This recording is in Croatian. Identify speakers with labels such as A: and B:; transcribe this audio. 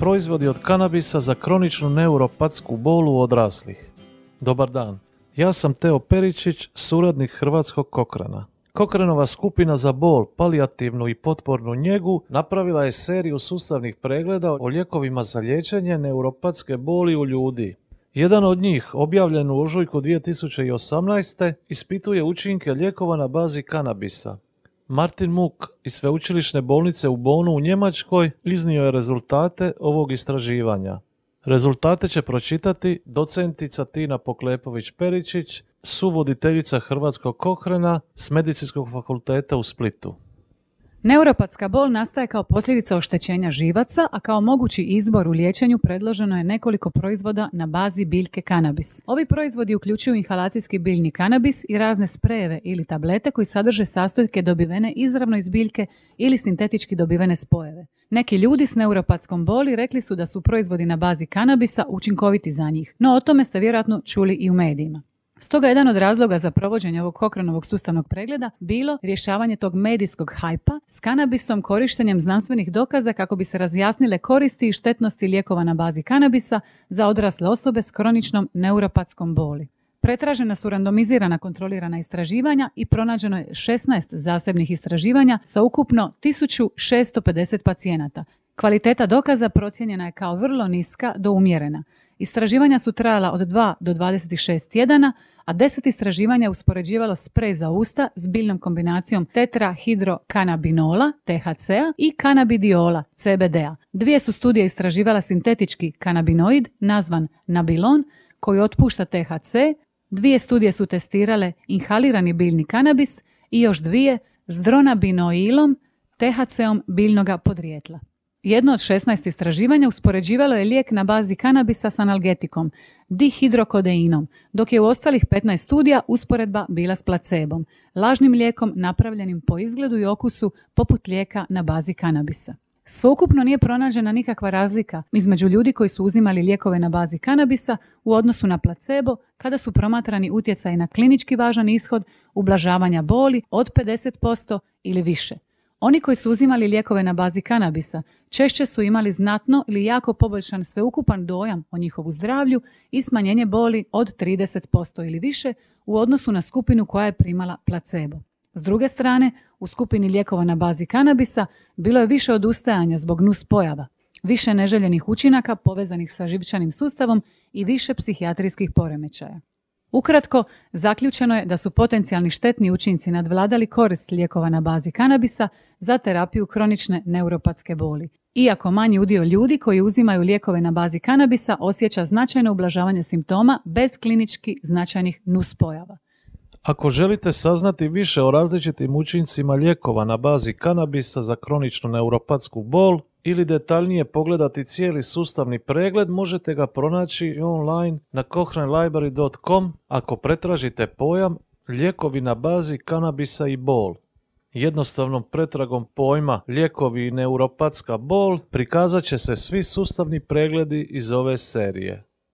A: Proizvodi od kanabisa za kroničnu neuropatsku bolu odraslih. Dobar dan. Ja sam Teo Peričić, suradnik Hrvatskog Kokrana. Kokrenova skupina za bol, palijativnu i potpornu njegu napravila je seriju sustavnih pregleda o lijekovima za liječenje neuropatske boli u ljudi. Jedan od njih, objavljen u ožujku 2018. ispituje učinke lijekova na bazi kanabisa. Martin Muk iz Sveučilišne bolnice u Bonu u Njemačkoj iznio je rezultate ovog istraživanja. Rezultate će pročitati docentica Tina Poklepović-Peričić, suvoditeljica Hrvatskog Kohrena s Medicinskog fakulteta u Splitu.
B: Neuropatska bol nastaje kao posljedica oštećenja živaca, a kao mogući izbor u liječenju predloženo je nekoliko proizvoda na bazi biljke kanabis. Ovi proizvodi uključuju inhalacijski biljni kanabis i razne sprejeve ili tablete koji sadrže sastojke dobivene izravno iz biljke ili sintetički dobivene spojeve. Neki ljudi s neuropatskom boli rekli su da su proizvodi na bazi kanabisa učinkoviti za njih, no o tome ste vjerojatno čuli i u medijima. Stoga jedan od razloga za provođenje ovog Kochranovog sustavnog pregleda bilo rješavanje tog medijskog hajpa s kanabisom korištenjem znanstvenih dokaza kako bi se razjasnile koristi i štetnosti lijekova na bazi kanabisa za odrasle osobe s kroničnom neuropatskom boli. Pretražena su randomizirana kontrolirana istraživanja i pronađeno je 16 zasebnih istraživanja sa ukupno 1650 pacijenata. Kvaliteta dokaza procijenjena je kao vrlo niska do umjerena. Istraživanja su trajala od 2 do 26 tjedana, a 10 istraživanja uspoređivalo sprej za usta s biljnom kombinacijom tetrahidrokanabinola, THC-a i kanabidiola, CBD-a. Dvije su studije istraživala sintetički kanabinoid, nazvan nabilon, koji otpušta THC, dvije studije su testirale inhalirani biljni kanabis i još dvije s dronabinoilom, THC-om biljnoga podrijetla. Jedno od 16 istraživanja uspoređivalo je lijek na bazi kanabisa s analgetikom, dihidrokodeinom, dok je u ostalih 15 studija usporedba bila s placebom, lažnim lijekom napravljenim po izgledu i okusu poput lijeka na bazi kanabisa. Sveukupno nije pronađena nikakva razlika između ljudi koji su uzimali lijekove na bazi kanabisa u odnosu na placebo kada su promatrani utjecaj na klinički važan ishod ublažavanja boli od 50% ili više. Oni koji su uzimali lijekove na bazi kanabisa češće su imali znatno ili jako poboljšan sveukupan dojam o njihovu zdravlju i smanjenje boli od 30% ili više u odnosu na skupinu koja je primala placebo. S druge strane, u skupini lijekova na bazi kanabisa bilo je više odustajanja zbog nus pojava, više neželjenih učinaka povezanih sa živčanim sustavom i više psihijatrijskih poremećaja. Ukratko, zaključeno je da su potencijalni štetni učinci nadvladali korist lijekova na bazi kanabisa za terapiju kronične neuropatske boli. Iako manji udio ljudi koji uzimaju lijekove na bazi kanabisa osjeća značajno ublažavanje simptoma bez klinički značajnih nuspojava.
A: Ako želite saznati više o različitim učincima lijekova na bazi kanabisa za kroničnu neuropatsku bol, ili detaljnije pogledati cijeli sustavni pregled, možete ga pronaći online na cochranelibrary.com ako pretražite pojam lijekovi na bazi kanabisa i bol. Jednostavnom pretragom pojma lijekovi i neuropatska bol prikazat će se svi sustavni pregledi iz ove serije.